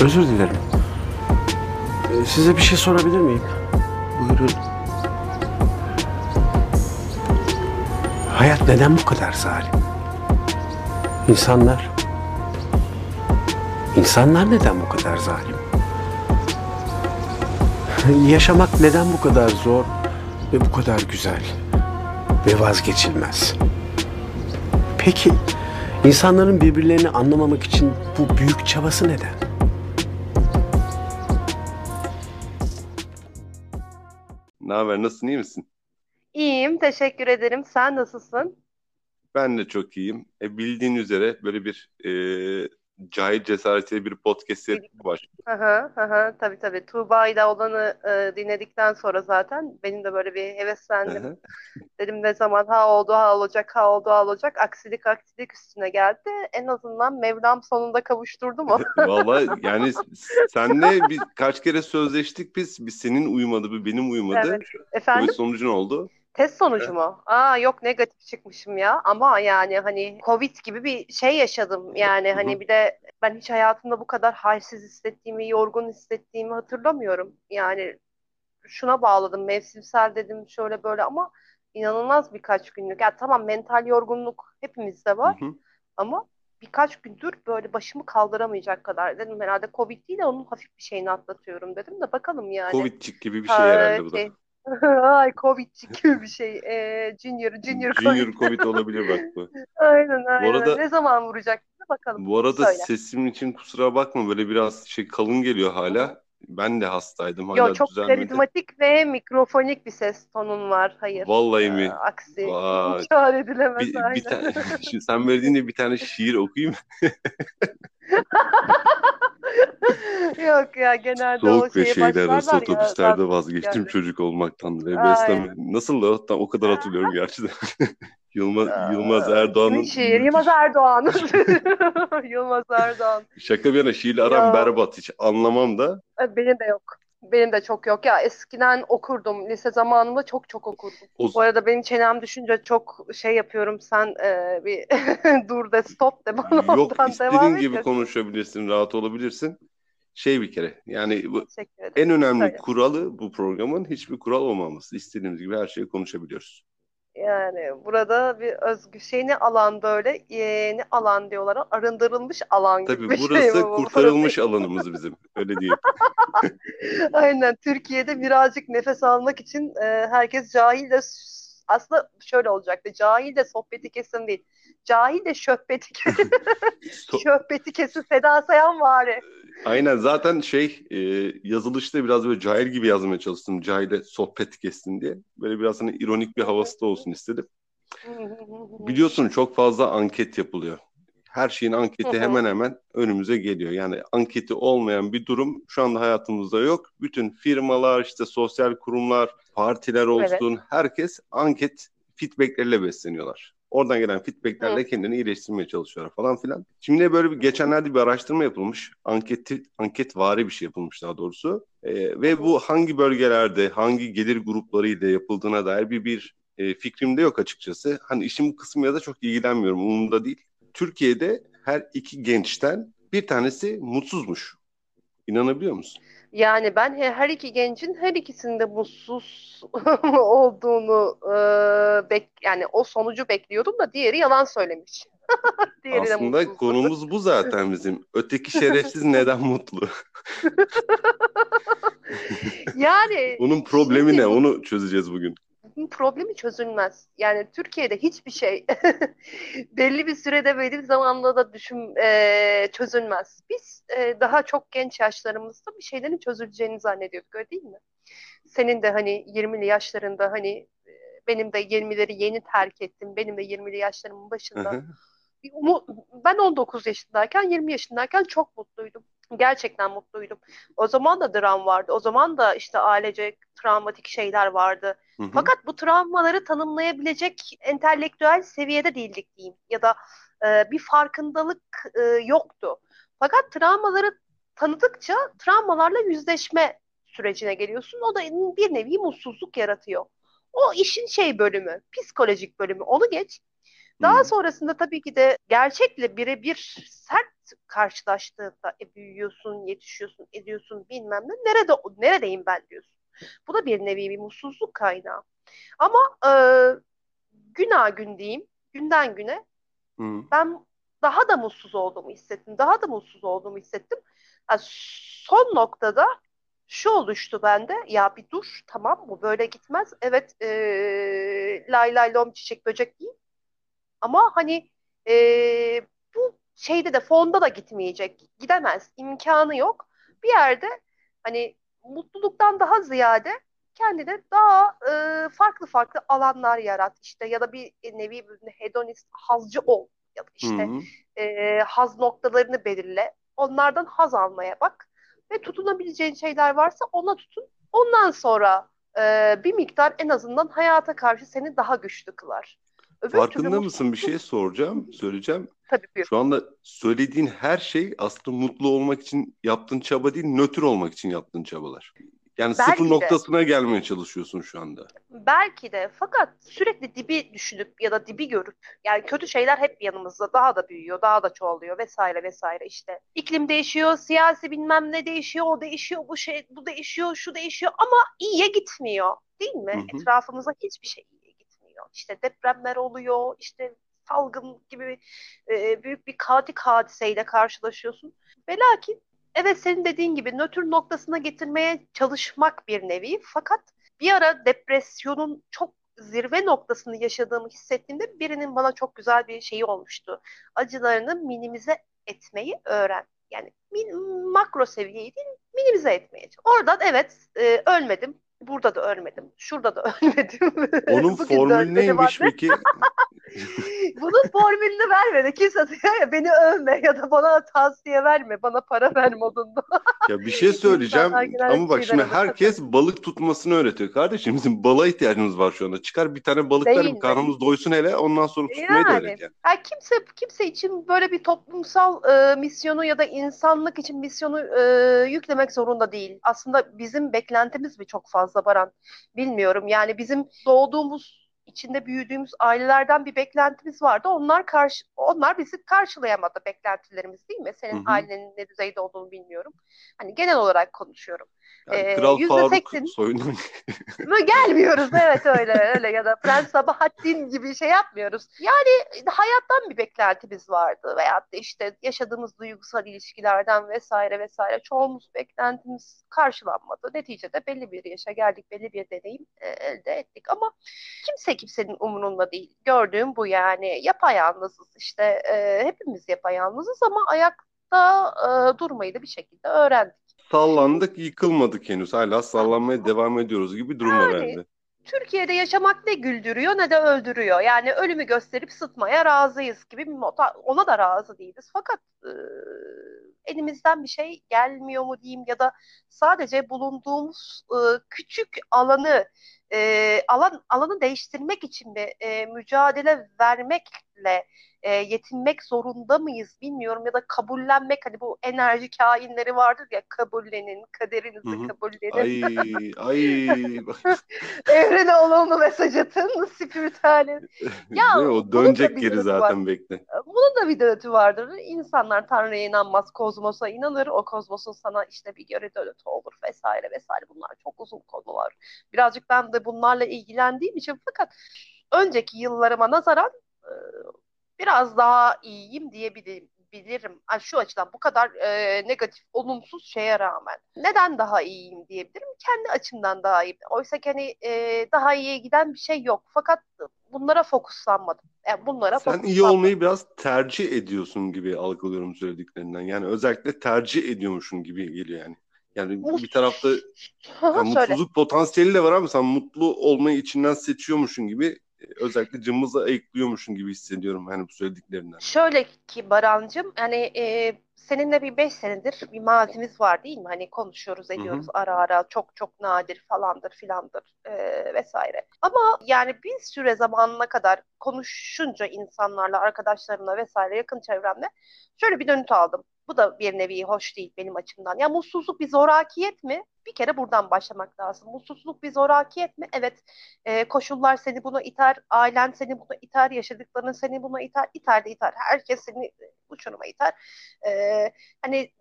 Özür dilerim. Ee, Size bir şey sorabilir miyim? Buyurun. Hayat neden bu kadar zalim? İnsanlar... İnsanlar neden bu kadar zalim? Yaşamak neden bu kadar zor ve bu kadar güzel ve vazgeçilmez? Peki insanların birbirlerini anlamamak için bu büyük çabası neden? Ne haber? Nasılsın? iyi misin? İyiyim, teşekkür ederim. Sen nasılsın? Ben de çok iyiyim. E, bildiğin üzere böyle bir e, Cahil Cesareti bir podcast serisi var. Hı hı hı. Tabii tabii. Tuğba ile olanı e, dinledikten sonra zaten benim de böyle bir heveslendim. hı. Dedim ne zaman ha oldu ha olacak ha oldu ha olacak. Aksilik aksilik üstüne geldi. En azından Mevlam sonunda kavuşturdu mu? Vallahi yani senle bir kaç kere sözleştik biz. Bir senin uyumadı, bir benim uyumadı. Evet. Böyle Efendim? sonucu ne oldu? Test sonucu mu? Aa yok negatif çıkmışım ya. Ama yani hani Covid gibi bir şey yaşadım. Yani hani bir de ben hiç hayatımda bu kadar halsiz hissettiğimi, yorgun hissettiğimi hatırlamıyorum. Yani şuna bağladım. Mevsimsel dedim şöyle böyle ama inanılmaz birkaç günlük. Ya tamam mental yorgunluk hepimizde var hı. ama birkaç gündür böyle başımı kaldıramayacak kadar dedim herhalde Covid değil de onun hafif bir şeyini atlatıyorum dedim de bakalım yani. Covidçik gibi bir şey Ha, herhalde bu da. şey. Ay Covid'cik gibi bir şey. Ee, junior, junior Junior Covid. Covid olabilir bak bu. Aynen Bu aynen. arada Ne zaman vuracak bakalım. bu arada Söyle. sesim için kusura bakma böyle biraz şey kalın geliyor hala. Ben de hastaydım Yo hala çok düzelmedi. karizmatik ve mikrofonik bir ses tonun var. Hayır. Vallahi Ee, mi? aksi Vay. inkar edilemez Bir, bir aynen. tane Şimdi sen verdiğinde bir tane şiir okuyayım. Yok ya genelde o Soğuk ve şeye şeyler arası ya otobüslerde vazgeçtim yani. çocuk olmaktan ve Aynen. besleme. Nasıl da tam o kadar hatırlıyorum gerçekten. Yılmaz, Yılmaz Erdoğan'ın şiiri? Yılmaz Erdoğan. Yılmaz Erdoğan. şaka bir yana şiirle aram Ya berbat hiç anlamam da e, benim de yok. Benim de çok yok. Ya eskiden okurdum. Lise zamanında çok çok okurdum. o Bu arada benim çenem düşünce çok şey yapıyorum. Sen e, bir dur de stop de bana yok ondan devam gibi et. konuşabilirsin rahat olabilirsin. Şey bir kere yani bu en önemli Söyle. kuralı bu programın hiçbir kural olmaması. İstediğimiz gibi her şeyi konuşabiliyoruz. Yani burada bir özgü şey ne alan böyle e, ne alan diyorlar arındırılmış alan gibi Tabii şey burası bu. Burası kurtarılmış alanımız bizim. Öyle diyeyim. Aynen Türkiye'de birazcık nefes almak için e, herkes cahil de aslında şöyle olacaktı. Cahil de sohbeti kesin değil. Cahil de şöhbeti kesin. Şöhbeti kesin Seda Sayan vari. Aynen zaten şey e, yazılışta biraz böyle cahil gibi yazmaya çalıştım. Cahile sohbet kessin diye. Böyle biraz hani ironik bir havası da olsun istedim. Biliyorsun çok fazla anket yapılıyor. Her şeyin anketi hemen hemen önümüze geliyor. Yani anketi olmayan bir durum şu anda hayatımızda yok. Bütün firmalar, işte sosyal kurumlar, partiler Evet. olsun herkes anket feedbackleriyle besleniyorlar. Oradan gelen feedbacklerle kendini iyileştirmeye çalışıyorlar falan filan. Şimdi böyle bir geçenlerde bir araştırma yapılmış. Anketi, anketvari bir şey yapılmış daha doğrusu. Hı ve bu hangi bölgelerde, hangi gelir gruplarıyla yapıldığına dair bir bir e, fikrim de yok açıkçası. Hani işin bu kısmıyla da çok ilgilenmiyorum. Umurumda değil. Türkiye'de her iki gençten bir tanesi mutsuzmuş. İnanabiliyor musun? Yani ben he- her iki gencin her ikisinde mutsuz olduğunu e, bek yani o sonucu bekliyordum da diğeri yalan söylemiş. Diğeri Aslında konumuz bu zaten bizim. Öteki şerefsiz neden mutlu? Yani Onun problemi şimdi ne? Onu çözeceğiz bugün. Problemi çözülmez. Yani Türkiye'de hiçbir şey belli bir sürede belli bir zamanda da düşün e, çözülmez. Biz e, daha çok genç yaşlarımızda bir şeylerin çözüleceğini zannediyorduk öyle değil mi? Senin de hani 20'li yaşlarında hani e, benim de 20'leri yeni terk ettim. Benim de 20'li yaşlarımın Hı başında. hı. Bir umu- ben 19 yaşındayken 20 yaşındayken çok mutluydum. Gerçekten mutluydum. O zaman da dram vardı. O zaman da işte ailece travmatik şeyler vardı. Hı hı. Fakat bu travmaları tanımlayabilecek entelektüel seviyede değildik diyeyim. Ya da e, bir farkındalık e, yoktu. Fakat travmaları tanıdıkça travmalarla yüzleşme sürecine geliyorsun. O da bir nevi mutsuzluk yaratıyor. O işin şey bölümü, psikolojik bölümü. Onu geç. Daha sonrasında tabii ki de gerçekle birebir sert karşılaştığında e, büyüyorsun, yetişiyorsun, ediyorsun bilmem ne. Nerede neredeyim ben diyorsun. Bu da bir nevi bir mutsuzluk kaynağı. Ama e, gün gün diyeyim, günden güne Hı. ben daha da mutsuz olduğumu hissettim. Daha da mutsuz olduğumu hissettim. Yani son noktada şu oluştu bende. Ya bir dur tamam bu böyle gitmez. Evet e, lay lay lom çiçek böcek değil. Ama hani e, bu şeyde de fonda da gitmeyecek. Gidemez. imkanı yok. Bir yerde hani mutluluktan daha ziyade kendine daha e, farklı farklı alanlar yarat. İşte ya da bir nevi bir hedonist hazcı ol ya da işte e, haz noktalarını belirle. Onlardan haz almaya bak ve tutunabileceğin şeyler varsa ona tutun. Ondan sonra e, bir miktar en azından hayata karşı seni daha güçlü kılar. Öbür Farkında mısın? Bir şey soracağım, söyleyeceğim. Tabii buyur. Şu anda söylediğin her şey aslında mutlu olmak için yaptığın çaba değil, nötr olmak için yaptığın çabalar. Yani Belki sıfır de. noktasına gelmeye çalışıyorsun şu anda. Belki de fakat sürekli dibi düşünüp ya da dibi görüp yani kötü şeyler hep yanımızda daha da büyüyor, daha da çoğalıyor vesaire vesaire işte. İklim değişiyor, siyasi bilmem ne değişiyor, o değişiyor, bu şey bu değişiyor, şu değişiyor ama iyiye gitmiyor değil mi? Hı hı. Etrafımıza hiçbir şey iyiye gitmiyor. İşte depremler oluyor, işte salgın gibi e, büyük bir kaotik hadiseyle karşılaşıyorsun. Ve lakin evet senin dediğin gibi nötr noktasına getirmeye çalışmak bir nevi. Fakat bir ara depresyonun çok zirve noktasını yaşadığımı hissettiğimde birinin bana çok güzel bir şeyi olmuştu. Acılarını minimize etmeyi öğren. Yani min, makro seviyeyi değil, minimize etmeye. Oradan evet e, ölmedim. Burada da ölmedim. Şurada da ölmedim. Onun formülü neymiş peki? Bunun formülünü vermedi. Kimse diyor ya beni övme ya da bana tavsiye verme. Bana para ver modunda. ya bir şey söyleyeceğim ama bak şimdi herkes balık tutmasını öğretiyor. Kardeşim bizim balığa ihtiyacımız var şu anda. Çıkar bir tane balık karnımız doysun hele ondan sonra tutmayı yani, da öğret yani. yani. Kimse, kimse için böyle bir toplumsal e, misyonu ya da insanlık için misyonu e, yüklemek zorunda değil. Aslında bizim beklentimiz mi çok fazla Baran? Bilmiyorum. Yani bizim doğduğumuz içinde büyüdüğümüz ailelerden bir beklentimiz vardı. Onlar karşı onlar bizi karşılayamadı beklentilerimiz değil mi? Senin hı hı. ailenin ne düzeyde olduğunu bilmiyorum. Hani genel olarak konuşuyorum. Yani ee, Kral Faruk soyundan gelmiyoruz evet öyle öyle ya da Prens Sabahattin gibi şey yapmıyoruz. Yani hayattan bir beklentimiz vardı veya işte yaşadığımız duygusal ilişkilerden vesaire vesaire çoğumuz beklentimiz karşılanmadı. Neticede belli bir yaşa geldik, belli bir deneyim e, elde ettik ama kimse kimsenin umurunda değil. Gördüğüm bu yani yapayalnızız işte e, hepimiz yapayalnızız ama ayakta e, durmayı da bir şekilde öğrendik sallandık, yıkılmadık henüz. Hala sallanmaya devam ediyoruz gibi durum var yani, bende. Türkiye'de yaşamak ne güldürüyor ne de öldürüyor. Yani ölümü gösterip sıtmaya razıyız gibi bir mota. Ona da razı değiliz. Fakat e, elimizden bir şey gelmiyor mu diyeyim ya da sadece bulunduğumuz e, küçük alanı e, alan alanı değiştirmek için de e, mücadele vermekle e, yetinmek zorunda mıyız bilmiyorum ya da kabullenmek hani bu enerji kainleri vardır ya kabullenin kaderinizi Hı-hı. kabullenin. Ay ay. Evrene olumlu mesaj atın spiritüel. ya o dönecek geri zaten var. bekle. Bunun da bir dönütü vardır. İnsanlar Tanrı'ya inanmaz, kozmosa inanır. O kozmosun sana işte bir göre dönütü olur vesaire vesaire. Bunlar çok uzun konular. Birazcık ben de bunlarla ilgilendiğim için fakat önceki yıllarıma nazaran biraz daha iyiyim diyebilirim. Bilirim. Yani şu açıdan bu kadar e, negatif, olumsuz şeye rağmen. Neden daha iyiyim diyebilirim? Kendi açımdan daha iyiyim. Oysa ki hani e, daha iyiye giden bir şey yok. Fakat bunlara fokuslanmadım. Yani bunlara Sen iyi olmayı biraz tercih ediyorsun gibi algılıyorum söylediklerinden. Yani özellikle tercih ediyormuşsun gibi geliyor yani. Yani bir tarafta yani mutsuzluk potansiyeli de var ama sen mutlu olmayı içinden seçiyormuşsun gibi özellikle cımbızla ayıklıyormuşsun gibi hissediyorum hani bu söylediklerinden. Şöyle ki Barancım hani e, seninle bir beş senedir bir mazimiz var değil mi? Hani konuşuyoruz ediyoruz Hı-hı. ara ara çok çok nadir falandır filandır e, vesaire. Ama yani bir süre zamanına kadar konuşunca insanlarla arkadaşlarımla vesaire yakın çevremle şöyle bir dönüt aldım. Bu da bir nevi hoş değil benim açımdan. Ya mutsuzluk bir zorakiyet mi? Bir kere buradan başlamak lazım. Mutsuzluk bir zorakiyet mi? Evet. E, koşullar seni buna iter, ailen seni buna iter, yaşadıkların seni buna iter, iter de iter. Herkes seni bu uçuruma iter. E, hani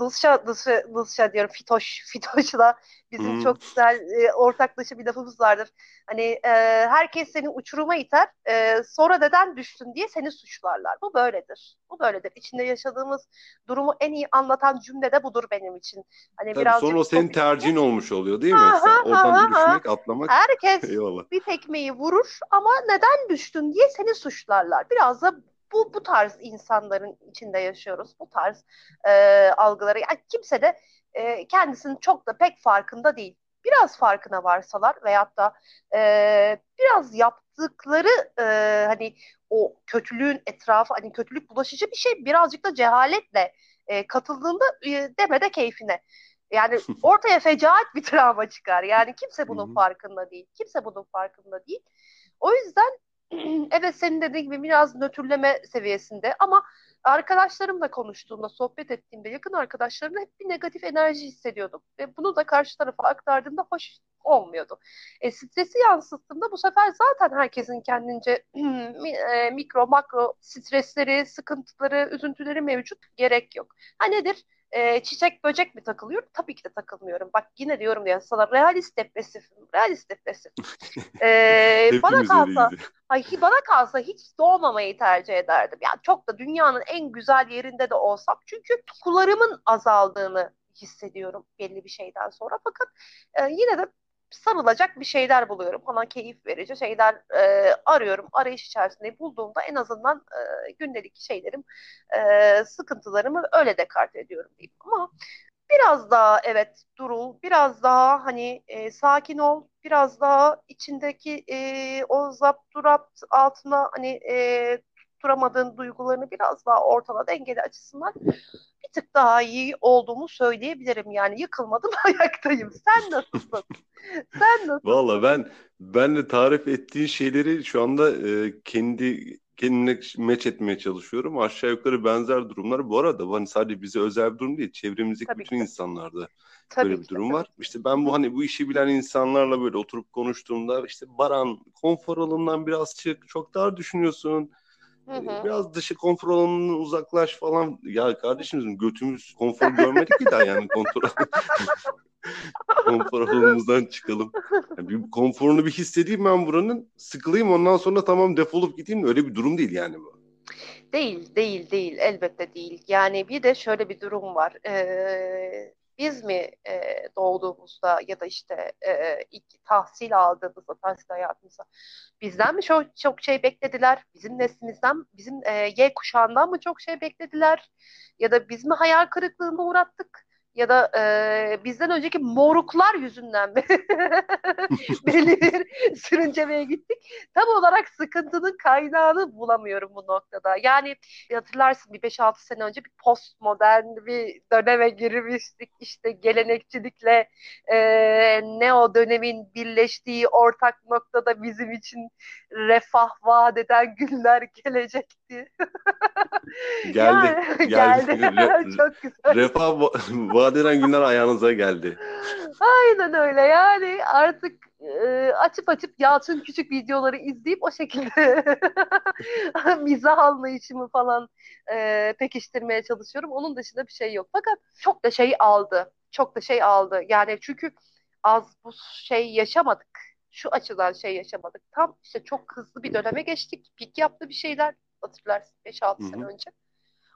Dılşa, Dılşa, Dılşa diyorum Fitoş, Fitoş'la bizim hmm. çok güzel e, ortaklaşa bir lafımız vardır. Hani e, herkes seni uçuruma iter, e, sonra neden düştün diye seni suçlarlar. Bu böyledir. Bu böyledir. İçinde yaşadığımız durumu en iyi anlatan cümle de budur benim için. Hani Tabii birazcık sonra senin tercihin olmuş oluyor değil mi? Ha, Sen oradan ha, düşmek, atlamak. Herkes Eyvallah. bir tekmeyi vurur ama neden düştün diye seni suçlarlar. Biraz da bu bu tarz insanların içinde yaşıyoruz. Bu tarz e, algıları. Yani kimse de e, kendisinin çok da pek farkında değil. Biraz farkına varsalar veyahut da e, biraz yaptıkları e, hani o kötülüğün etrafı hani kötülük bulaşıcı bir şey birazcık da cehaletle e, katıldığında e, demede keyfine. Yani ortaya fecaat bir travma çıkar. Yani kimse bunun farkında değil. Kimse bunun farkında değil. O yüzden evet senin dediğin gibi biraz nötrleme seviyesinde ama arkadaşlarımla konuştuğumda, sohbet ettiğimde, yakın arkadaşlarımla hep bir negatif enerji hissediyordum. Ve bunu da karşı tarafa aktardığımda hoş olmuyordu. E, stresi yansıttığımda bu sefer zaten herkesin kendince e, mikro, makro stresleri, sıkıntıları, üzüntüleri mevcut. Gerek yok. Ha nedir? E, çiçek böcek mi takılıyorum? Tabii ki de takılmıyorum. Bak yine diyorum ya sana realist depresifim. Realist depresif. E, bana kalsa ay, bana kalsa hiç doğmamayı tercih ederdim. Yani çok da dünyanın en güzel yerinde de olsam. Çünkü kullarımın azaldığını hissediyorum belli bir şeyden sonra. Fakat e, yine de sarılacak bir şeyler buluyorum. Bana keyif verici şeyler e, arıyorum. Arayış içerisinde bulduğumda en azından e, gündelik şeylerim, e, sıkıntılarımı öyle dekart ediyorum diyeyim. Ama biraz daha evet durul, biraz daha hani e, sakin ol, biraz daha içindeki e, o zapturapt altına hani e, tutturamadığın duygularını biraz daha ortada dengeli açısından tık daha iyi olduğumu söyleyebilirim. Yani yıkılmadım ayaktayım. Sen nasılsın? Sen nasılsın? Valla ben ben de tarif ettiğin şeyleri şu anda e, kendi kendine meç etmeye çalışıyorum. Aşağı yukarı benzer durumlar. Bu arada hani sadece bize özel bir durum değil. Çevremizdeki tabii bütün ki. insanlarda Tabii böyle bir durum var. İşte ben bu hani bu işi bilen insanlarla böyle oturup konuştuğumda işte Baran konfor alanından biraz çık. Çok daha düşünüyorsun. Hı hı. Biraz dışı konfor alanından uzaklaş falan. Ya kardeşim götümüz konfor görmedik ki daha yani konfor konfor alanımızdan çıkalım. Yani bir konforunu bir hissedeyim ben buranın. Sıkılayım ondan sonra tamam defolup gideyim. Öyle bir durum değil yani bu. Değil, değil, değil. Elbette değil. Yani bir de şöyle bir durum var. Ee, biz mi e, doğduğumuzda ya da işte e, ilk tahsil aldığımızda, tahsil hayatımızda bizden mi çok, çok şey beklediler? Bizim neslimizden, bizim e, Y kuşağından mı çok şey beklediler? Ya da biz mi hayal kırıklığına uğrattık? Ya da e, bizden önceki moruklar yüzünden belli bir sürüncemeye gittik. Tam olarak sıkıntının kaynağını bulamıyorum bu noktada. Yani hatırlarsın bir 5-6 sene önce bir postmodern bir döneme girmiştik. İşte gelenekçilikle e, neo dönemin birleştiği ortak noktada bizim için refah vaat eden günler gelecekti. geldi. Yani, geldi. geldi. Çok güzel. Refah vaat eden günler ayağınıza geldi. Aynen öyle yani artık e, açıp açıp Yalçın küçük videoları izleyip o şekilde mizah anlayışımı falan e, pekiştirmeye çalışıyorum. Onun dışında bir şey yok. Fakat çok da şey aldı. Çok da şey aldı. Yani çünkü az bu şey yaşamadık. Şu açıdan şey yaşamadık. Tam işte çok hızlı bir döneme geçtik. Pik yaptı bir şeyler hatırlarsın 5-6 sene önce.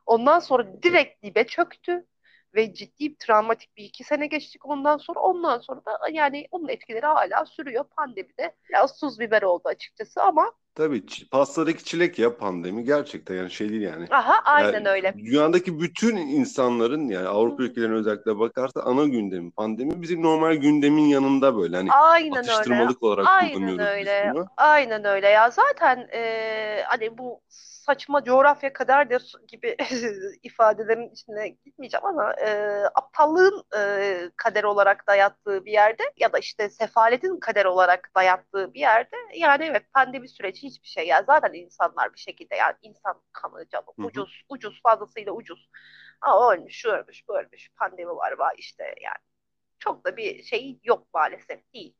Ondan sonra direkt dibe çöktü ve ciddi travmatik bir iki sene geçtik ondan sonra. Ondan sonra da yani onun etkileri hala sürüyor. Pandemide biraz tuz biber oldu açıkçası ama Tabii pastadaki çilek ya pandemi gerçekten yani şey değil yani. Aha aynen yani, öyle. Dünyadaki bütün insanların yani Avrupa ülkelerine özellikle bakarsa ana gündemi pandemi bizim normal gündemin yanında böyle hani aynen atıştırmalık öyle. olarak aynen kullanıyoruz öyle. biz bunu. Aynen öyle ya zaten e, hani bu saçma coğrafya kaderdir gibi ifadelerin içine gitmeyeceğim ama e, aptallığın e, kader olarak dayattığı bir yerde ya da işte sefaletin kader olarak dayattığı bir yerde yani evet pandemi süreci hiçbir şey ya zaten insanlar bir şekilde yani insan kanı canı ucuz ucuz fazlasıyla ucuz. Aa, ölmüş şu ölmüş bu ölmüş pandemi var var işte yani çok da bir şey yok maalesef değil.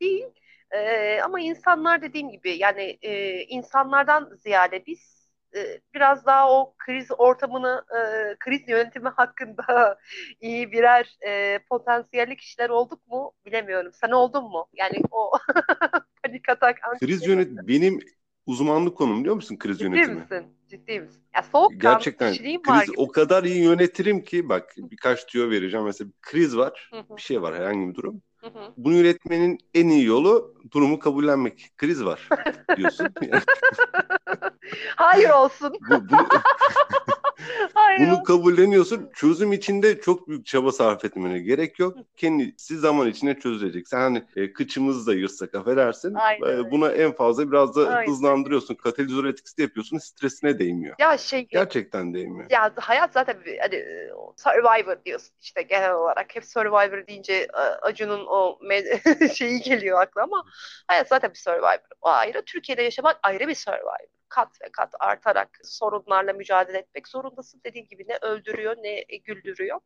Değil. Ee, ama insanlar dediğim gibi yani e, insanlardan ziyade biz e, biraz daha o kriz ortamını, e, kriz yönetimi hakkında iyi birer e, potansiyelli kişiler olduk mu bilemiyorum. Sen oldun mu? Yani o panik atak. Kriz yönet benim uzmanlık konum biliyor musun kriz Ciddi yönetimi? misin? Ciddi misin? Ya soğukkanlı Gerçekten var kriz gibi. o kadar iyi yönetirim ki bak birkaç tüyo vereceğim. Mesela bir kriz var, bir şey var herhangi bir durum. Hı hı. Bunu yönetmenin en iyi yolu durumu kabullenmek. Kriz var diyorsun. Hayır olsun. bu, bunu, Hayır bunu kabulleniyorsun. Çözüm içinde çok büyük çaba sarf etmene gerek yok. Kendisi zaman içinde çözülecek. Sen hani e, kıçımızı da yırtsak affedersin. Aynen E, buna en fazla biraz da Aynen. hızlandırıyorsun. Katalizör etkisi de yapıyorsun. Stresine değmiyor. Ya şey Gerçekten değmiyor. ya hayat zaten hani Survivor diyorsun işte genel olarak hep Survivor deyince e, Acun'un o şeyi geliyor akla ama hayat zaten bir Survivor. O ayrı. Türkiye'de yaşamak ayrı bir Survivor. Kat ve kat artarak sorunlarla mücadele etmek zorundasın. Dediğim gibi ne öldürüyor ne güldürüyor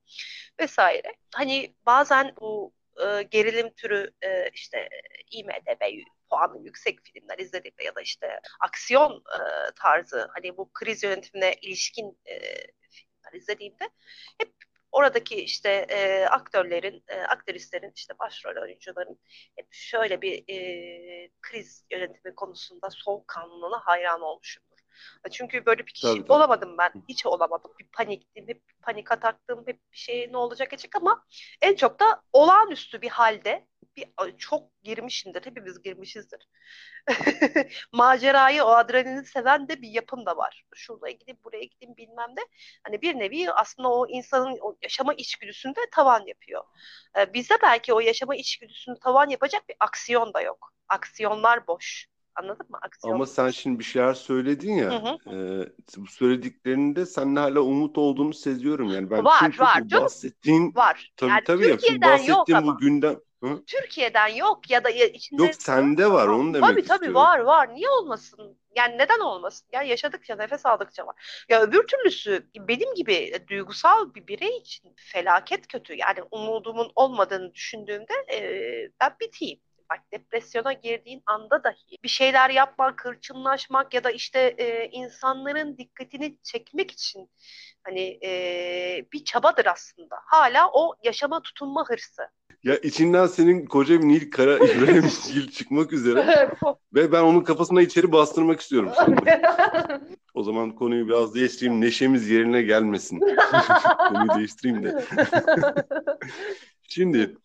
vesaire. Hani bazen bu e, gerilim türü e, işte IMDb puanı yüksek filmler izlediğimde ya da işte aksiyon e, tarzı hani bu kriz yönetimine ilişkin e, filmler izlediğimde hep oradaki işte e, aktörlerin, e, aktrislerin, işte başrol oyuncuların hep şöyle bir e, kriz yönetimi konusunda soğukkanlılığına hayran olmuşumdur. Çünkü böyle bir kişi Tabii, tabii. olamadım ben. Hiç olamadım. Bir paniktim, hep panik ataktım, hep bir şey ne olacak geçecek ama en çok da olağanüstü bir halde bir çok girmişimdir. Hepimiz girmişizdir. Macerayı, o adrenalini seven de bir yapım da var. Şuraya gideyim, buraya gideyim bilmem de. Hani bir nevi aslında o insanın o yaşama içgüdüsünde tavan yapıyor. Ee, bizde belki o yaşama içgüdüsünü tavan yapacak bir aksiyon da yok. Aksiyonlar boş. Anladın mı? Aksiyon. Ama sen şimdi bir şeyler söyledin ya. Hı hı. e, bu söylediklerinde seninle hala umut olduğunu seziyorum yani. Ben Var, var canım. bahsettiğin var. tabii yani tabii ya, Türkiye'den yok bahsettiğin bu gündem Hı? Türkiye'den yok ya da ya içinde Yok sende var onu demek Tabii tabii istiyorum. var var. Niye olmasın? Yani neden olmasın? Yani yaşadıkça, nefes aldıkça var. Ya öbür türlüsü benim gibi duygusal bir birey için felaket kötü. Yani umudumun olmadığını düşündüğümde e, ben biteyim. Bak depresyona girdiğin anda dahi bir şeyler yapmak, hırçınlaşmak ya da işte e, insanların dikkatini çekmek için hani e, bir çabadır aslında. Hala o yaşama tutunma hırsı. Ya içinden senin koca bir Nil Kara İbrahim Gil çıkmak üzere ve ben onun kafasına içeri bastırmak istiyorum şimdi. O zaman konuyu biraz değiştireyim. Neşemiz yerine gelmesin. konuyu değiştireyim de. Şimdi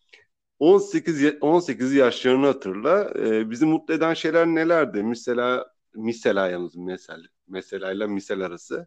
18 ya- 18 yaşlarını hatırla. Ee, bizi mutlu eden şeyler nelerdi? Mesela mesela yalnız mesela mesela ile misal arası.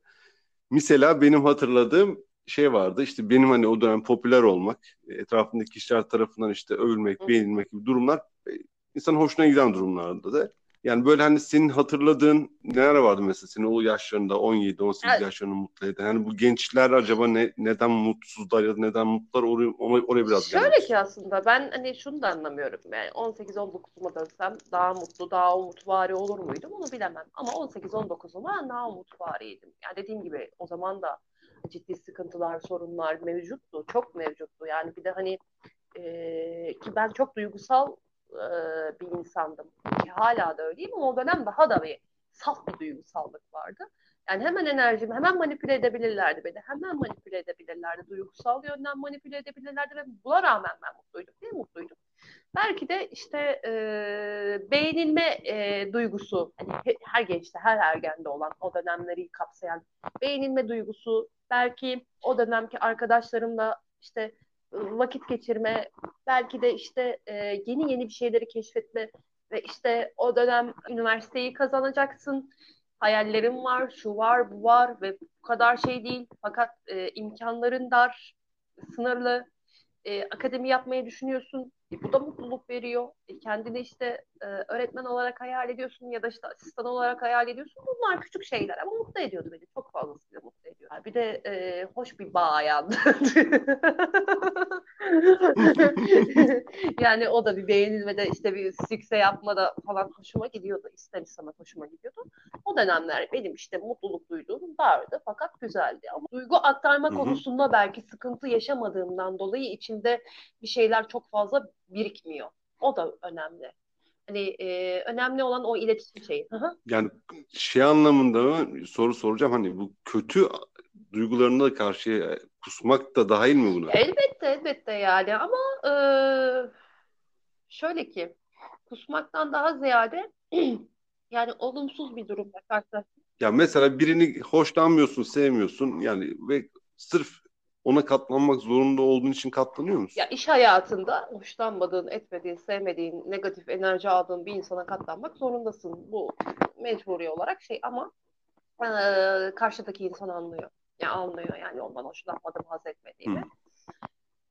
Mesela benim hatırladığım şey vardı. İşte benim hani o dönem popüler olmak, etrafındaki kişiler tarafından işte övülmek, beğenilmek gibi durumlar e, insanın hoşuna giden durumlardı da. Yani böyle hani senin hatırladığın neler vardı mesela senin o yaşlarında 17-18 Evet. yaşlarını mutlu eden? Yani bu gençler acaba ne, neden mutsuzlar ya da neden mutlular oraya, oraya, oraya biraz gelmek Şöyle ki istiyorum. aslında ben hani şunu da anlamıyorum. Yani 18-19'uma dönsem daha mutlu, daha umutvari olur muydum onu bilemem. Ama 18-19'uma daha umutvariydim. Yani dediğim gibi o zaman da ciddi sıkıntılar, sorunlar mevcuttu. Çok mevcuttu. Yani bir de hani e, ki ben çok duygusal e, bir insandım. Ki hala da öyleyim o dönem daha da bir saf bir duygusallık vardı. Yani hemen enerjimi hemen manipüle edebilirlerdi beni. Hemen manipüle edebilirlerdi. Duygusal yönden manipüle edebilirlerdi ve buna rağmen ben mutluydum. Niye mutluydum? Belki de işte e, beğenilme e, duygusu hani he- her gençte, her ergende olan o dönemleri kapsayan beğenilme duygusu, belki o dönemki arkadaşlarımla işte vakit geçirme, belki de işte e, yeni yeni bir şeyleri keşfetme ve işte o dönem üniversiteyi kazanacaksın hayallerim var, şu var, bu var ve bu kadar şey değil. Fakat e, imkanların dar, sınırlı. E, akademi yapmayı düşünüyorsun. E, bu da mutluluk veriyor. E, kendini işte e, öğretmen olarak hayal ediyorsun ya da işte asistan olarak hayal ediyorsun. Bunlar küçük şeyler ama mutlu ediyordu beni. Çok fazlasıyla mutlu ediyor. Bir de e, hoş bir bayandı. yani o da bir beğenilmede işte bir sükse yapmada falan hoşuma gidiyordu. İster istemez hoşuma gidiyordu. O dönemler benim işte mutluluk duyduğum vardı fakat güzeldi. Ama duygu aktarma konusunda belki sıkıntı yaşamadığımdan dolayı içimde bir şeyler çok fazla birikmiyor. O da önemli. Hani e, önemli olan o iletişim şeyi. Yani şey anlamında mı soru soracağım hani bu kötü duygularına karşı kusmak da dahil mi buna? Elbette elbette yani ama e, şöyle ki kusmaktan daha ziyade yani olumsuz bir durumla karşılaşmak. Ya mesela birini hoşlanmıyorsun, sevmiyorsun yani ve sırf ona katlanmak zorunda olduğun için katlanıyor musun? Ya iş hayatında hoşlanmadığın, etmediğin, sevmediğin, negatif enerji aldığın bir insana katlanmak zorundasın. Bu mecburi olarak şey ama e, karşıdaki insan anlıyor. Ya anlıyor yani ondan hoşlanmadım, haz etmediğimi. Hı.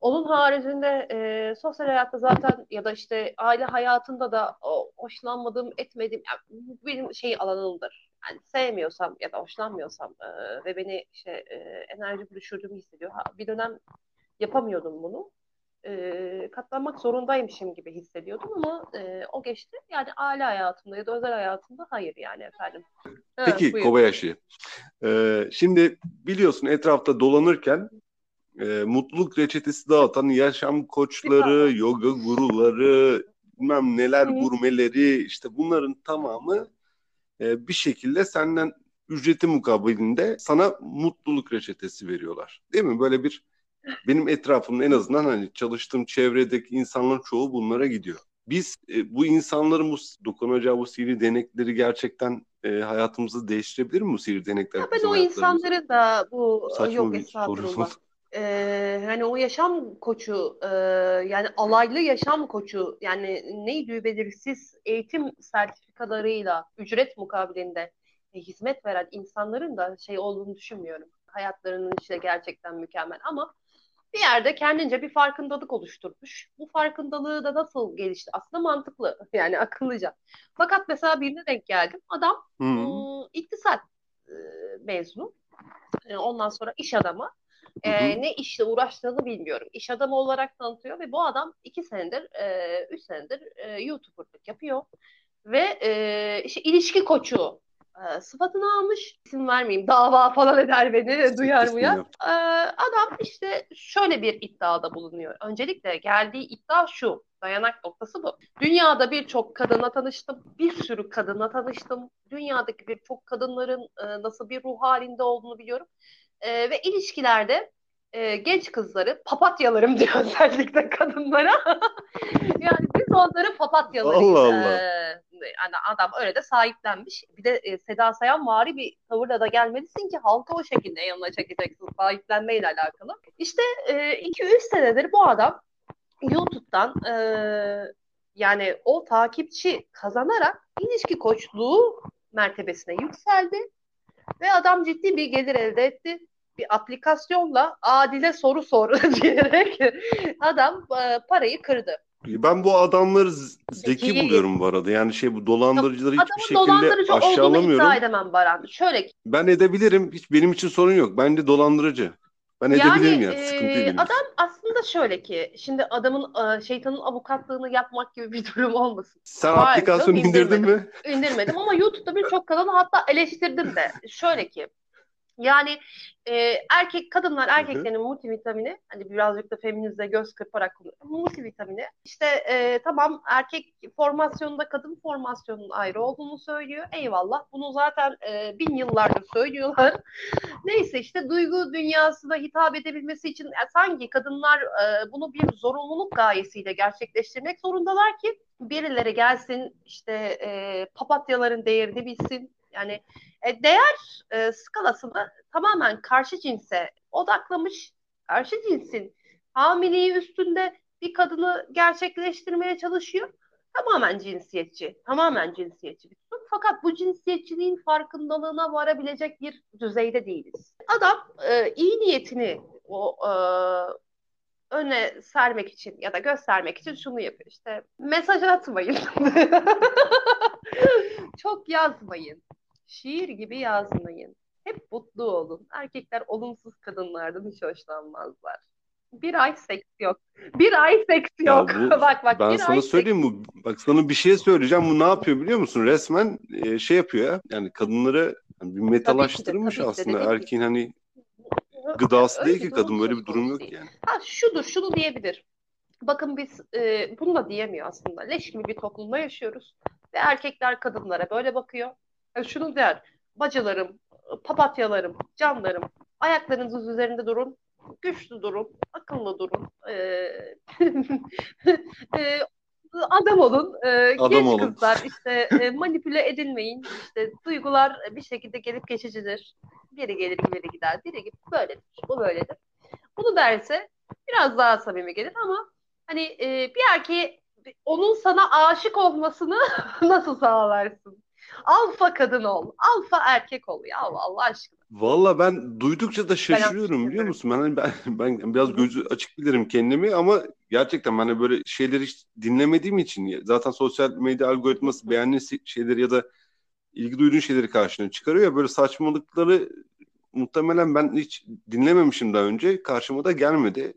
Onun haricinde e, sosyal hayatta zaten ya da işte aile hayatında da o, hoşlanmadığım, etmediğim yani benim şey alanımdır. Yani sevmiyorsam ya da hoşlanmıyorsam e, ve beni işte e, enerji düşürdüğümü hissediyor. Ha, bir dönem yapamıyordum bunu. E, katlanmak zorundaymışım gibi hissediyordum ama e, o geçti. Yani aile hayatımda ya da özel hayatımda hayır yani efendim. Ha, Peki buyur. Kobayashi, e, şimdi biliyorsun etrafta dolanırken e, mutluluk reçetesi dağıtan yaşam koçları, yoga guruları, bilmem neler gurmeleri işte bunların tamamı e, bir şekilde senden ücreti mukabilinde sana mutluluk reçetesi veriyorlar. Değil mi? Böyle bir benim etrafımda en azından hani çalıştığım çevredeki insanların çoğu bunlara gidiyor. Biz e, bu insanların bu dokunacağı bu sihirli denekleri gerçekten e, hayatımızı değiştirebilir mi bu sihirli denekler Ya ben o insanları da bu Saçma yok estağfurullah. Ee, hani o yaşam koçu e, yani alaylı yaşam koçu yani neydi belirsiz eğitim sertifikalarıyla ücret mukabilinde e, hizmet veren insanların da şey olduğunu düşünmüyorum. Hayatlarının işte gerçekten mükemmel ama bir yerde kendince bir farkındalık oluşturmuş. Bu farkındalığı da nasıl gelişti? Aslında mantıklı yani akıllıca. Fakat mesela birine denk geldim. Adam Hı. ım, iktisat e, mezunu. E, Ondan sonra iş adamı. E, ne işle uğraştığını bilmiyorum. İş adamı olarak tanıtıyor ve bu adam iki senedir, e, üç senedir e, YouTuber'lık yapıyor. Ve e, işte ilişki koçu e, sıfatını almış. İsim vermeyeyim dava falan eder beni duyar mıyar. yok. E, adam işte şöyle bir iddiada bulunuyor. Öncelikle geldiği iddia şu. Dayanak noktası bu. Dünyada birçok kadına tanıştım. Bir sürü kadına tanıştım. Dünyadaki birçok kadınların e, nasıl bir ruh halinde olduğunu biliyorum. E, ve ilişkilerde e, genç kızları papatyalarım diyor özellikle kadınlara. yani biz onları papatyalarıyız. Allah Allah. E, yani adam öyle de sahiplenmiş. Bir de e, Seda Sayan vari bir tavırla da gelmelisin ki halka o şekilde yanına çekeceksin sahiplenmeyle alakalı. İşte 2-3 senedir bu adam YouTube'dan e, yani o takipçi kazanarak ilişki koçluğu mertebesine yükseldi ve adam ciddi bir gelir elde etti. Bir aplikasyonla adile soru sor diyerek adam e, parayı kırdı. Ben bu adamları zeki Zeki. buluyorum bu arada. Yani şey bu dolandırıcıları hiçbir Adamın şekilde dolandırıcı olduğunu aşağılamıyorum. iddia edemem Baran. Şöyle ki Ben edebilirim. Hiç benim için sorun yok. Bence dolandırıcı. Ben edebilirim yani. e, Sıkıntı değil benim için. adam aslında şöyle ki şimdi adamın e, şeytanın avukatlığını yapmak gibi bir durum olmasın. Sen Hayır, aplikasyonu indirdin mi? indirmedim ama YouTube'da birçok kanalı hatta eleştirdim de. Şöyle ki yani e, erkek kadınlar erkeklerin multivitamini hani birazcık da feminizle göz kırparak. Multivitamini işte e, tamam erkek formasyonunda kadın formasyonunun ayrı olduğunu söylüyor. Eyvallah. Bunu zaten e, bin yıllardır söylüyorlar. Neyse işte duygu dünyasına hitap edebilmesi için e, sanki kadınlar e, bunu bir zorunluluk gayesiyle gerçekleştirmek zorundalar ki birileri gelsin işte e, papatyaların değerini bilsin. Yani e, değer e, skalasını tamamen karşı cinse odaklamış. Karşı cinsin hamiliği üstünde bir kadını gerçekleştirmeye çalışıyor. Tamamen cinsiyetçi, tamamen cinsiyetçi bir tutum. Fakat bu cinsiyetçiliğin farkındalığına varabilecek bir düzeyde değiliz. Adam e, iyi niyetini o e, öne sermek için ya da göstermek için şunu yapıyor işte mesaj atmayın. Çok yazmayın. Şiir gibi yazmayın. Hep mutlu olun. Erkekler olumsuz kadınlardan hiç hoşlanmazlar. Bir ay seks yok. Bir ay seks Ya yok. bu- bak bak Ben bir sana ay söyleyeyim bu. Bak sana bir şey söyleyeceğim. Bu ne yapıyor biliyor musun? Resmen e, şey yapıyor ya. Yani kadınları hani bir metalaştırmış tabii ki de, aslında. gibi. Erkeğin hani seks. gıdası Öyle değil ki kadın. Böyle bir durum yok değil. yani. Ha şudur, şunu diyebilir. Bakın biz e, bunu da diyemiyor aslında. Leş gibi bir toplumda yaşıyoruz. Ve erkekler kadınlara böyle bakıyor. Yani şunu der. Bacılarım, papatyalarım, canlarım, ayaklarınız üzerinde durun. Güçlü durun, akıllı durun. E, e, adam olun, e, Adam genç olun. kızlar işte e, manipüle edilmeyin. İşte duygular bir şekilde gelip geçicidir. Biri gelir, biri gider, biri gibi böyledir. Bu böyledir. Bunu derse biraz daha samimi gelir ama hani e, bir erkeği onun sana aşık olmasını nasıl sağlarsın? Alfa kadın ol, alfa erkek ol ya Allah aşkına. Valla ben duydukça da şaşırıyorum Ben biliyor musun? Ben, hani ben, ben biraz gözü açık bilirim kendimi ama gerçekten ben hani böyle şeyleri hiç dinlemediğim için zaten sosyal medya algoritması beğendiğin şeyleri ya da ilgi duyduğun şeyleri karşına çıkarıyor ya böyle saçmalıkları muhtemelen ben hiç dinlememişim daha önce. Karşıma da gelmedi.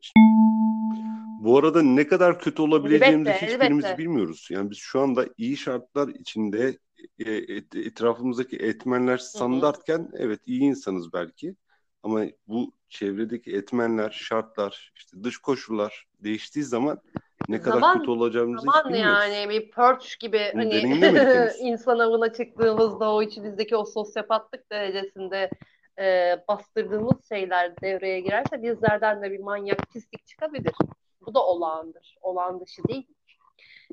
Bu arada ne kadar kötü olabileceğimizi hiçbirimiz elbette. bilmiyoruz. Yani biz şu anda iyi şartlar içinde et- etrafımızdaki etmenler standartken evet iyi insanız belki. Ama bu çevredeki etmenler, şartlar, işte dış koşullar değiştiği zaman ne kadar Zaman- kötü olacağımızı hiç Aman bilmiyoruz. yani bir purge gibi Bunu hani insan avına çıktığımızda o içimizdeki o sosyopatlık derecesinde e, bastırdığımız şeyler devreye girerse bizlerden de bir manyak pislik çıkabilir. Bu da olağandır. Olağan dışı değil.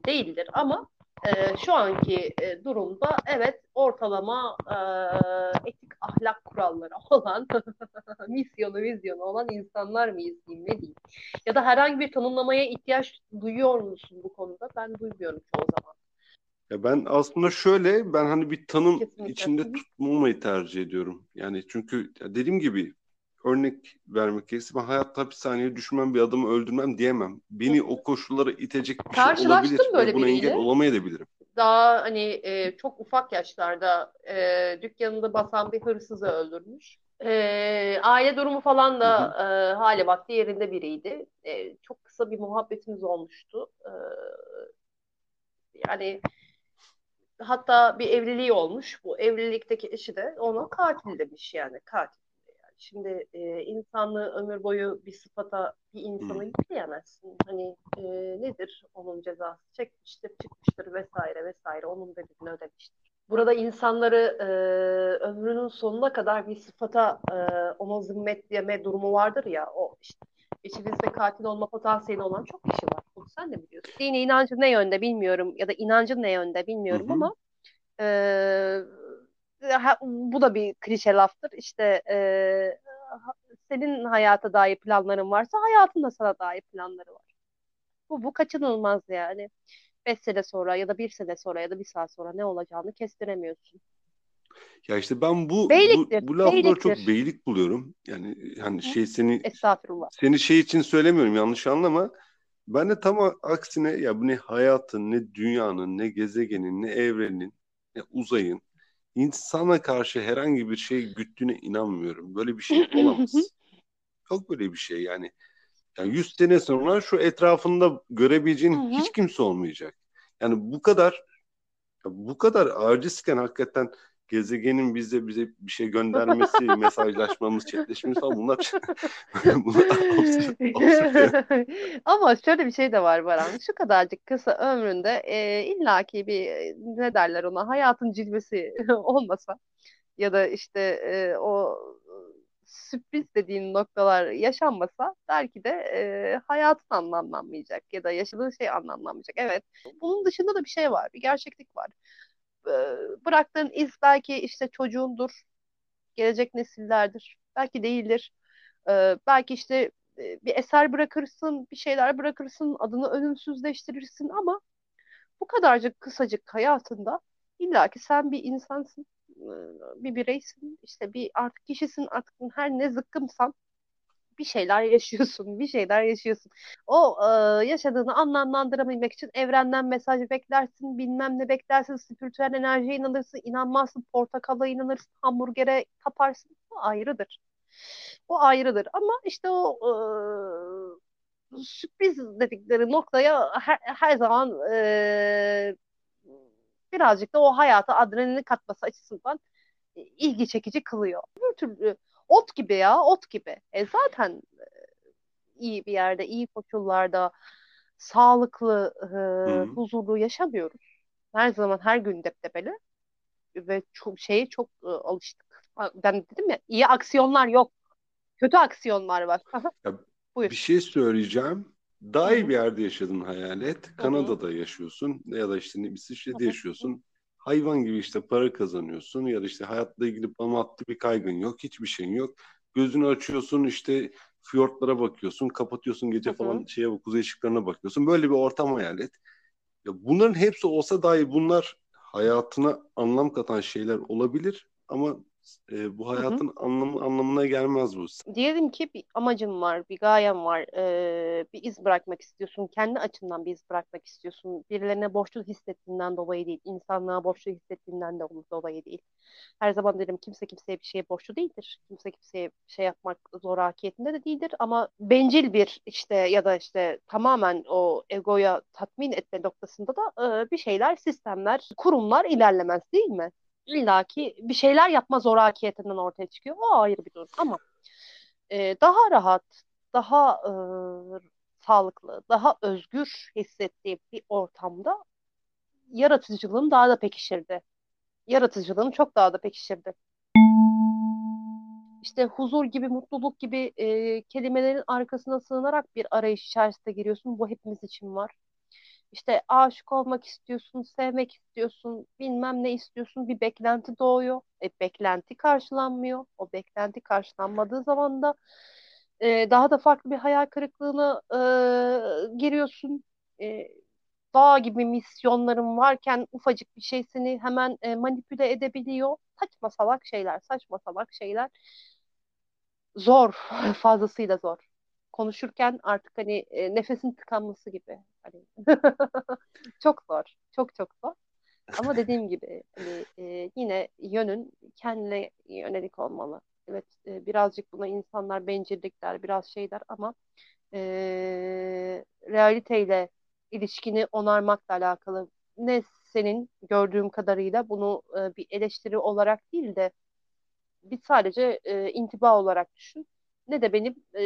Değildir ama e, şu anki e, durumda evet ortalama e, etik ahlak kuralları olan misyonu vizyonu olan insanlar mıyız diyeyim ne diyeyim. Ya da herhangi bir tanımlamaya ihtiyaç duyuyor musun bu konuda? Ben duymuyorum çoğu zaman. Ya ben aslında şöyle ben hani bir tanım Kesinlikle. içinde tutmamayı tercih ediyorum. Yani çünkü dediğim gibi örnek vermek gerekirse ben hayatta hapishaneye düşmem bir adamı öldürmem diyemem. Beni Hı o koşullara itecek bir şey olabilir böyle buna biriyle. engel olamayabilirim. Daha hani e, çok ufak yaşlarda e, dükkanında basan bir hırsızı öldürmüş. E, aile durumu falan da e, hali vakti yerinde biriydi. E, çok kısa bir muhabbetimiz olmuştu. E, yani hatta bir evliliği olmuş. Bu evlilikteki eşi de ona katil demiş yani katil. Şimdi e, insanlığı ömür boyu bir sıfata bir insanı Hı. yükleyemezsin. Hani e, nedir onun cezası? Çekmiştir, çıkmıştır vesaire vesaire. Onun bedelini ödemiştir. Burada insanları e, ömrünün sonuna kadar bir sıfata e, ona zimmet yeme durumu vardır ya o işte. İçimizde katil olma potansiyeli olan çok kişi var. Bunu sen de biliyorsun. Dini inancı ne yönde bilmiyorum ya da inancın ne yönde bilmiyorum Hı hı. ama e, ha- bu da bir klişe laftır. İşte e, senin hayata dair planların varsa hayatın da sana dair planları var. Bu, bu kaçınılmaz yani. Beş sene sonra ya da bir sene sonra ya da bir saat sonra ne olacağını kestiremiyorsun. Ya işte ben bu bu, Beyliktir, bu lafları çok beyliktir. beylik buluyorum. Yani hani şey seni seni şey için söylemiyorum yanlış anlama. Ben de tam aksine ya bu ne hayatın, ne dünyanın, ne gezegenin, ne evrenin, ne uzayın insana karşı herhangi bir şey güttüğüne inanmıyorum. Böyle bir şey olamaz. Yok böyle bir şey yani. Yani 100 sene sonra şu etrafında görebileceğin hiç kimse olmayacak. Yani bu kadar bu kadar acizken hakikaten gezegenin bize bize bir şey göndermesi, mesajlaşmamız, chatleşmemiz falan bunlar bunlar absürt, absürt yani. Ama şöyle bir şey de var Baran. Şu kadarcık kısa ömründe e, illaki bir ne derler ona hayatın cilvesi olmasa ya da işte e, o sürpriz dediğin noktalar yaşanmasa belki de e, hayatın anlamlanmayacak ya da yaşadığın şey anlamlanmayacak. Evet. Bunun dışında da bir şey var. Bir gerçeklik var. E, bıraktığın iz belki işte çocuğundur, gelecek nesillerdir. Belki değildir. E, belki işte e, bir eser bırakırsın, bir şeyler bırakırsın, adını ölümsüzleştirirsin ama bu kadarcık kısacık hayatında illa ki sen bir insansın, bir bireysin, işte bir artık kişisin, artık her ne zıkkımsan bir şeyler yaşıyorsun, bir şeyler yaşıyorsun. O e, yaşadığını anlamlandırabilmek için evrenden mesaj beklersin, bilmem ne beklersin, spiritüel enerjiye inanırsın, inanmazsın, portakala inanırsın, hamburgere taparsın. Bu ayrıdır. O ayrıdır. Ama işte o e, sürpriz dedikleri noktaya her, her zaman e, birazcık da o hayata adrenalin katması açısından e, ilgi çekici kılıyor. Bir türlü ot gibi ya, ot gibi. E zaten e, iyi bir yerde, iyi koşullarda, sağlıklı, e, huzurlu yaşamıyoruz. Her zaman her gün deptebeli ve çok şeye çok e, alıştık. Ben dedim ya iyi aksiyonlar yok. Kötü aksiyonlar var. Ya Buyur. bir şey söyleyeceğim. Daha iyi bir yerde yaşadın hayal et. Kanada'da yaşıyorsun ya da işte İsviçre'de yaşıyorsun. Hayvan gibi işte para kazanıyorsun ya da işte hayatla ilgili pamatlı bir kaygın yok. Hiçbir şeyin yok. Gözünü açıyorsun işte fiyortlara bakıyorsun. Kapatıyorsun gece Hı hı. falan şeye kuzey ışıklarına bakıyorsun. Böyle bir ortam hayal et. Ya bunların hepsi olsa dahi bunlar hayatına anlam katan şeyler olabilir ama e, bu hayatın anlamı anlamına gelmez bu. Diyelim ki bir amacın var, bir gayen var, eee, bir iz bırakmak istiyorsun, kendi açından bir iz bırakmak istiyorsun. Birilerine borçlu hissettiğinden dolayı değil, insanlığa borçlu hissettiğinden de dolayı değil. Her zaman derim kimse kimseye bir şeye borçlu değildir. Kimse kimseye bir şey yapmak zorakiyetinde de değildir. Ama bencil bir işte ya da işte tamamen o egoya tatmin etme noktasında da eee, bir şeyler, sistemler, kurumlar ilerlemez değil mi? İlla ki bir şeyler yapma zorakiyetinden ortaya çıkıyor. O ayrı bir durum. Ama e, daha rahat, daha e, sağlıklı, daha özgür hissettiğim bir ortamda yaratıcılığım daha da pekişirdi. Yaratıcılığım çok daha da pekişirdi. İşte huzur gibi, mutluluk gibi e, kelimelerin arkasına sığınarak bir arayış içerisine giriyorsun. Bu hepimiz için var. İşte aşık olmak istiyorsun, sevmek istiyorsun, bilmem ne istiyorsun, bir beklenti doğuyor. E, beklenti karşılanmıyor. O beklenti karşılanmadığı zaman da e, daha da farklı bir hayal kırıklığına e, giriyorsun. E, dağ gibi misyonların varken ufacık bir şey seni hemen e, manipüle edebiliyor. Saçma salak şeyler, saçma salak şeyler. Zor, fazlasıyla zor. Konuşurken artık hani e, nefesin tıkanması gibi. Hani çok zor, çok çok zor. Ama dediğim gibi hani e, yine yönün kendine yönelik olmalı. Evet, e, birazcık buna insanlar bencillik der, biraz şey der ama e, realiteyle ilişkini onarmakla alakalı. Ne senin gördüğüm kadarıyla bunu e, bir eleştiri olarak değil de bir sadece e, intiba olarak düşün. Ne de benim e,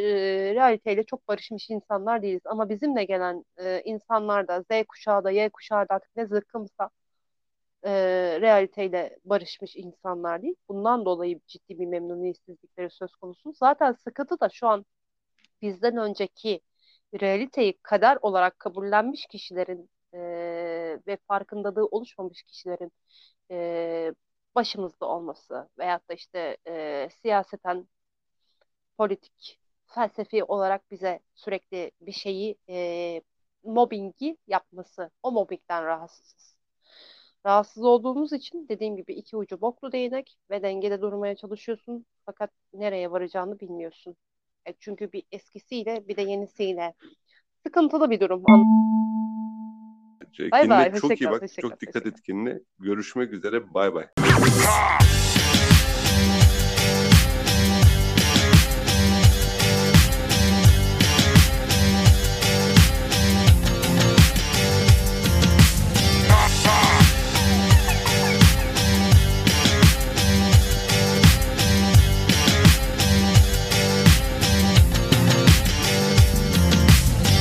realiteyle çok barışmış insanlar değiliz. Ama bizimle gelen e, insanlar da Z kuşağı da Y kuşağı da artık ne zıkkımsa e, realiteyle barışmış insanlar değil. Bundan dolayı ciddi bir memnuniyetsizlikleri söz konusu. Zaten sıkıntı da şu an bizden önceki realiteyi kader olarak kabullenmiş kişilerin e, ve farkındalığı oluşmamış kişilerin e, başımızda olması veyahut da işte e, siyaseten politik felsefi olarak bize sürekli bir şeyi e, mobbingi yapması. O mobbingden rahatsızız. Rahatsız olduğumuz için dediğim gibi iki ucu boklu değnek ve dengede durmaya çalışıyorsun fakat nereye varacağını bilmiyorsun. E, çünkü bir eskisiyle bir de yenisiyle sıkıntılı bir durum. Bay bay, çok iyi bak. Çok dikkat et kendine. Görüşmek üzere. Bay bay.